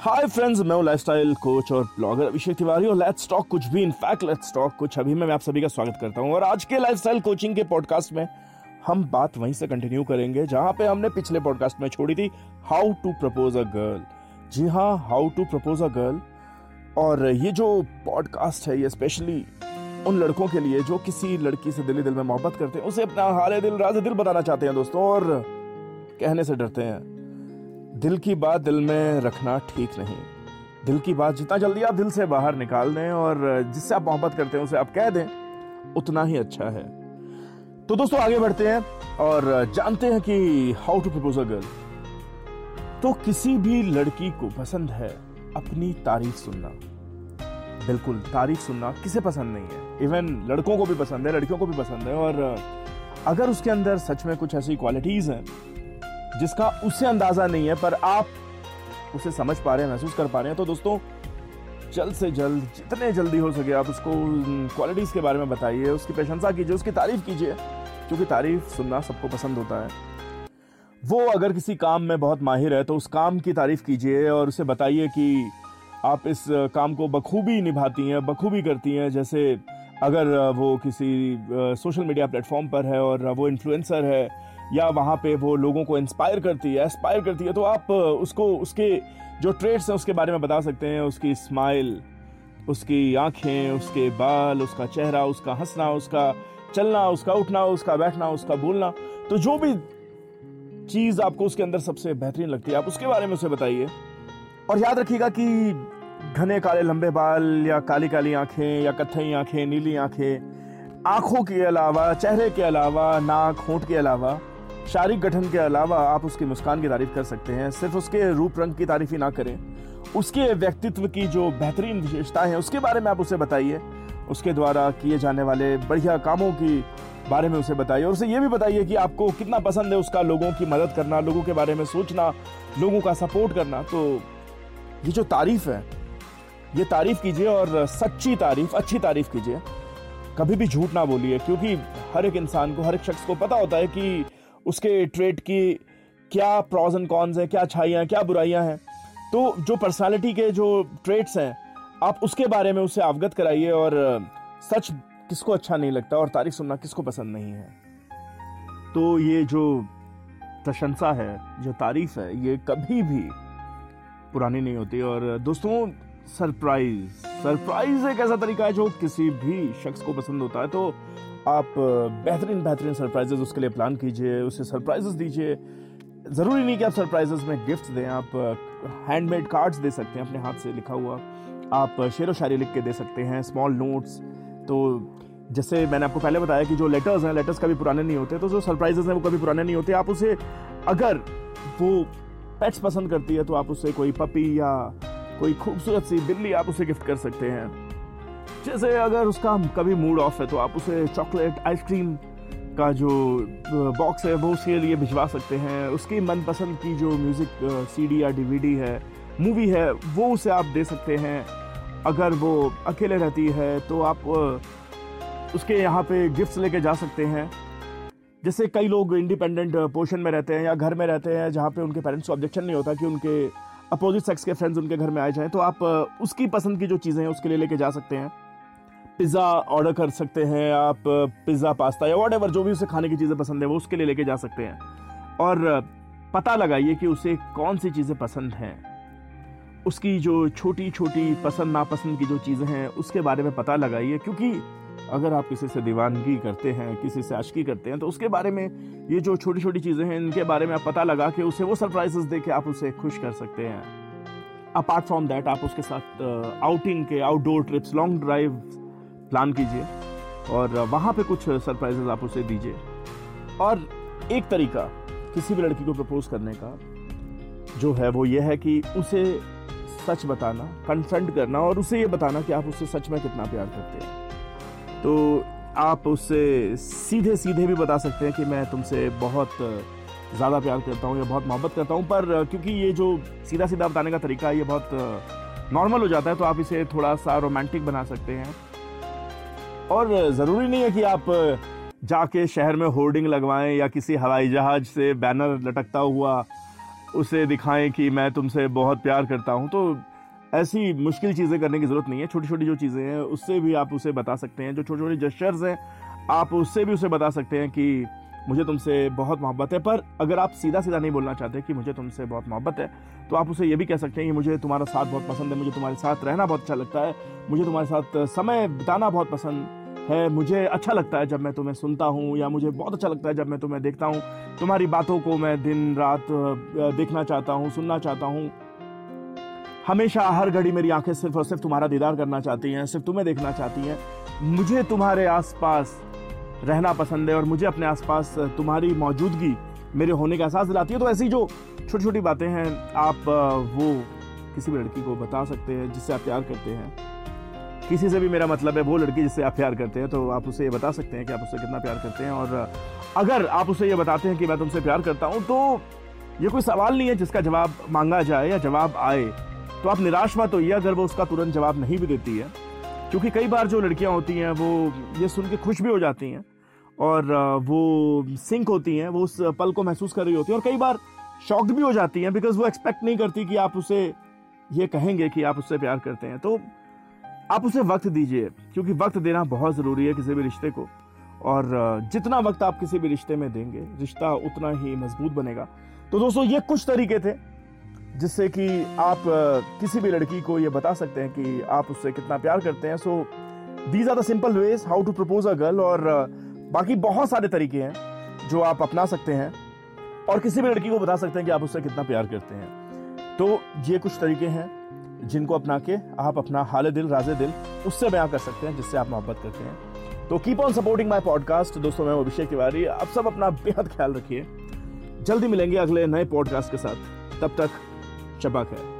हाय friends मैं lifestyle coach और blogger Abhishek Tiwari और लेट्स टॉक कुछ भी। इनफैक्ट लेट्स टॉक कुछ। अभी मैं आप सभी का स्वागत करता हूँ और आज के लाइफस्टाइल कोचिंग के पॉडकास्ट में हम बात वहीं से कंटिन्यू करेंगे, जहाँ पे हमने पिछले पॉडकास्ट में छोड़ी थी how to propose a girl जी हाँ how to propose a girl और ये जो पॉडकास्ट है, ये स्पेशली उन लड़कों के लिए जो किसी लड़की से दिली दिल में मोहब्बत करते हैं, उसे अपना हाल दिल, राज दिल बताना चाहते हैं दोस्तों और कहने से डरते हैं। दिल की बात दिल में रखना ठीक नहीं। दिल की बात जितना जल्दी आप दिल से बाहर निकाल दें और जिससे आप मोहब्बत करते हैं, उसे आप कह दें, उतना ही अच्छा है। तो दोस्तों, आगे बढ़ते हैं और जानते हैं कि how to propose a girl तो किसी भी लड़की को पसंद है अपनी तारीफ़ सुनना। बिल्कुल, तारीफ़ सुनना किसे पसंद नहीं है। इवन लड़कों को भी पसंद है, लड़कियों को भी पसंद है और अगर उसके अंदर सच में कुछ ऐसी क्वालिटीज हैं जिसका उससे अंदाज़ा नहीं है, पर आप उसे समझ पा रहे हैं, महसूस कर पा रहे हैं। तो दोस्तों, जल्द से जल्द, जितने जल्दी हो सके आप उसको क्वालिटीज के बारे में बताइए, उसकी प्रशंसा कीजिए, उसकी तारीफ़ कीजिए, क्योंकि तारीफ़ सुनना सबको पसंद होता है। वो अगर किसी काम में बहुत माहिर है तो उस काम की तारीफ़ कीजिए और उसे बताइए कि आप इस, काम को बखूबी निभाती हैं, बखूबी करती हैं, जैसे अगर वो किसी सोशल मीडिया प्लेटफॉर्म पर है और वो इन्फ्लुएंसर है, या वहाँ पे वो लोगों को इंस्पायर करती है एस्पायर करती है तो आप उसको, उसके जो ट्रेड्स हैं उसके बारे में बता सकते हैं। उसकी स्माइल उसकी आँखें, उसके बाल, उसका चेहरा, उसका हंसना, उसका चलना, उसका उठना, उसका बैठना, उसका बोलना तो जो भी चीज़ आपको उसके अंदर सबसे बेहतरीन लगती है, आप उसके बारे में उसे बताइए। और याद रखिएगा कि घने काले लंबे बाल या काली काली आँखें या कत्थई आँखें, नीली आँखें, आँखों के अलावा, चेहरे के अलावा, नाक, होंठ के अलावा, शारीरिक गठन के अलावा आप उसकी मुस्कान की तारीफ़ कर सकते हैं। सिर्फ़ उसके रूप रंग की तारीफ़ ही ना करें। उसके व्यक्तित्व की जो बेहतरीन विशेषताएँ हैं, उसके बारे में आप उसे बताइए। उसके द्वारा किए जाने वाले बढ़िया कामों की बारे में उसे बताइए। और उसे ये भी बताइए कि आपको कितना पसंद है उसका लोगों की मदद करना, लोगों के बारे में सोचना, लोगों का सपोर्ट करना। तो ये जो तारीफ़ है ये तारीफ़ कीजिए और सच्ची तारीफ़, अच्छी तारीफ़ कीजिए। कभी भी झूठ ना बोलिए, क्योंकि हर एक इंसान को, हर एक शख्स को पता होता है कि उसके ट्रेड की क्या प्रॉज एंड कॉन्स हैं, क्या अच्छाइयाँ क्या बुराइयाँ हैं। तो जो पर्सनालिटी के जो ट्रेड्स हैं, आप उसके बारे में उसे अवगत कराइए और सच किसको अच्छा नहीं लगता और तारीफ़ सुनना किसको पसंद नहीं है। तो ये जो प्रशंसा है, जो तारीफ़ है, ये कभी भी पुरानी नहीं होती और दोस्तों सरप्राइज़। सरप्राइज़ एक ऐसा तरीका है जो किसी भी शख्स को पसंद होता है तो आप बेहतरीन बेहतरीन सरप्राइजेस उसके लिए प्लान कीजिए, उसे सरप्राइजेस दीजिए। ज़रूरी नहीं कि आप सरप्राइजेस में गिफ्ट दें, आप हैंडमेड कार्ड्स दे सकते हैं अपने हाथ से लिखा हुआ। आप शेर व शायरी लिख के दे सकते हैं, स्मॉल नोट्स। तो जैसे मैंने आपको पहले बताया कि जो लेटर्स हैं, लेटर्स कभी पुराने नहीं होते तो जो सरप्राइजेस हैं वो कभी पुराने नहीं होते। आप उसे, अगर वो पेट्स पसंद करती है तो आप उसे कोई पपी या कोई खूबसूरत सी बिल्ली आप उसे गिफ्ट कर सकते हैं। जैसे अगर उसका कभी मूड ऑफ़ है तो आप उसे चॉकलेट आइसक्रीम का जो बॉक्स है, वो उसके लिए भिजवा सकते हैं। उसकी मनपसंद की जो म्यूज़िक सीडी या डीवीडी है मूवी है, वो उसे आप दे सकते हैं। अगर वो अकेले रहती है तो आप उसके यहाँ पे गिफ्ट्स लेके जा सकते हैं। जैसे कई लोग इंडिपेंडेंट पोर्शन में रहते हैं या घर में रहते हैं, जहाँ पे उनके पेरेंट्स को ऑब्जेक्शन नहीं होता कि उनके अपोजिट सेक्स के फ्रेंड्स उनके घर में आए जाएँ तो आप उसकी पसंद की जो चीज़ें हैं, उसके लिए लेके जा सकते हैं। पिज़्ज़ा ऑर्डर कर सकते हैं आप पिज़्ज़ा, पास्ता या वॉट जो भी उसे खाने की चीज़ें पसंद है, वो उसके लिए लेके जा सकते हैं। और पता लगाइए कि उसे कौन सी चीज़ें पसंद हैं। उसकी जो छोटी छोटी पसंद नापसंद की जो चीज़ें हैं, उसके बारे में पता लगाइए, क्योंकि अगर आप किसी से दीवानगी करते हैं, किसी से आशकी करते हैं तो उसके बारे में ये जो छोटी छोटी चीज़ें हैं, इनके बारे में आप पता लगा के उसे, वो सरप्राइजेस दे के आप उसे खुश कर सकते हैं। अपार्ट फ्रॉम दैट आप उसके साथ आउटिंग के outdoor trips long drive plan कीजिए और वहाँ पे कुछ सरप्राइजेस आप उसे दीजिए। और एक तरीका किसी भी लड़की को प्रपोज करने का, जो है वो ये है कि उसे सच बताना कन्फ्रंट करना और उसे ये बताना कि आप उससे सच में कितना प्यार करते हैं। तो आप उससे सीधे सीधे भी बता सकते हैं कि मैं तुमसे बहुत ज़्यादा प्यार करता हूँ या बहुत मोहब्बत करता हूँ, पर क्योंकि ये जो सीधा सीधा बताने का तरीका है ये बहुत नॉर्मल हो जाता है तो आप इसे थोड़ा सा रोमांटिक बना सकते हैं। और ज़रूरी नहीं है कि आप जाके शहर में होर्डिंग लगवाएँ या किसी हवाई जहाज़ से बैनर लटकता हुआ उसे दिखाएँ कि मैं तुमसे बहुत प्यार करता हूँ तो ऐसी मुश्किल चीज़ें करने की ज़रूरत नहीं है। छोटी छोटी जो चीज़ें हैं, उससे भी आप उसे बता सकते हैं। जो छोटे छोटे जस्चर्स हैं, आप उससे भी उसे बता सकते हैं कि मुझे तुमसे बहुत मोहब्बत है। पर अगर आप सीधा सीधा नहीं बोलना चाहते कि मुझे तुमसे बहुत मोहब्बत है तो आप उसे ये भी कह सकते हैं कि मुझे तुम्हारा साथ बहुत पसंद है, मुझे तुम्हारे साथ रहना बहुत अच्छा लगता है, मुझे तुम्हारे साथ समय बिताना बहुत पसंद है, मुझे अच्छा लगता है जब मैं तुम्हें सुनता हूँ, या मुझे बहुत अच्छा लगता है जब मैं तुम्हें देखता हूँ। तुम्हारी बातों को मैं दिन रात देखना चाहता हूँ, सुनना चाहता हूँ। हमेशा हर घड़ी मेरी आँखें सिर्फ़ और सिर्फ़ तुम्हारा दीदार करना चाहती हैं, सिर्फ़ तुम्हें देखना चाहती हैं। मुझे तुम्हारे आसपास रहना पसंद है और मुझे अपने आसपास तुम्हारी मौजूदगी मेरे होने का एहसास दिलाती है। तो ऐसी जो छोटी छोटी बातें हैं, आप वो किसी भी लड़की को बता सकते हैं जिससे आप प्यार करते हैं। किसी से भी मेरा मतलब है, वो लड़की जिससे आप प्यार करते हैं तो आप उसे ये बता सकते हैं कि आप उससे कितना प्यार करते हैं और अगर आप उसे ये बताते हैं कि मैं तुमसे प्यार करता हूँ तो ये कोई सवाल नहीं है जिसका जवाब मांगा जाए या जवाब आए। तो आप निराश मत होइए, अगर वो उसका तुरंत जवाब नहीं भी देती है। क्योंकि कई बार जो लड़कियाँ होती हैं, वो ये सुन के खुश भी हो जाती हैं और वो सिंक होती हैं, वो उस पल को महसूस कर रही होती हैं और कई बार शॉक्ड भी हो जाती हैं बिकॉज़ वो एक्सपेक्ट नहीं करती कि आप उसे ये कहेंगे कि आप उससे प्यार करते हैं। तो आप उसे वक्त दीजिए, क्योंकि वक्त देना बहुत ज़रूरी है किसी भी रिश्ते को और जितना वक्त आप किसी भी रिश्ते में देंगे, रिश्ता उतना ही मज़बूत बनेगा। तो दोस्तों, ये कुछ तरीके थे जिससे कि आप किसी भी लड़की को ये बता सकते हैं कि आप उससे कितना प्यार करते हैं। So these are the simple ways how to propose a girl और बाकी बहुत सारे तरीके हैं जो आप अपना सकते हैं और किसी भी लड़की को बता सकते हैं कि आप उससे कितना प्यार करते हैं। तो ये कुछ तरीके हैं जिनको अपना के आप अपना हाल दिल, राजे दिल, उससे बयां कर सकते हैं, जिससे आप मोहब्बत करते हैं। तो keep on supporting my podcast दोस्तों, मैं अभिषेक तिवारी। आप सब अपना बेहद ख्याल रखिए। जल्दी मिलेंगे अगले नए पॉडकास्ट के साथ। तब तक Shabbat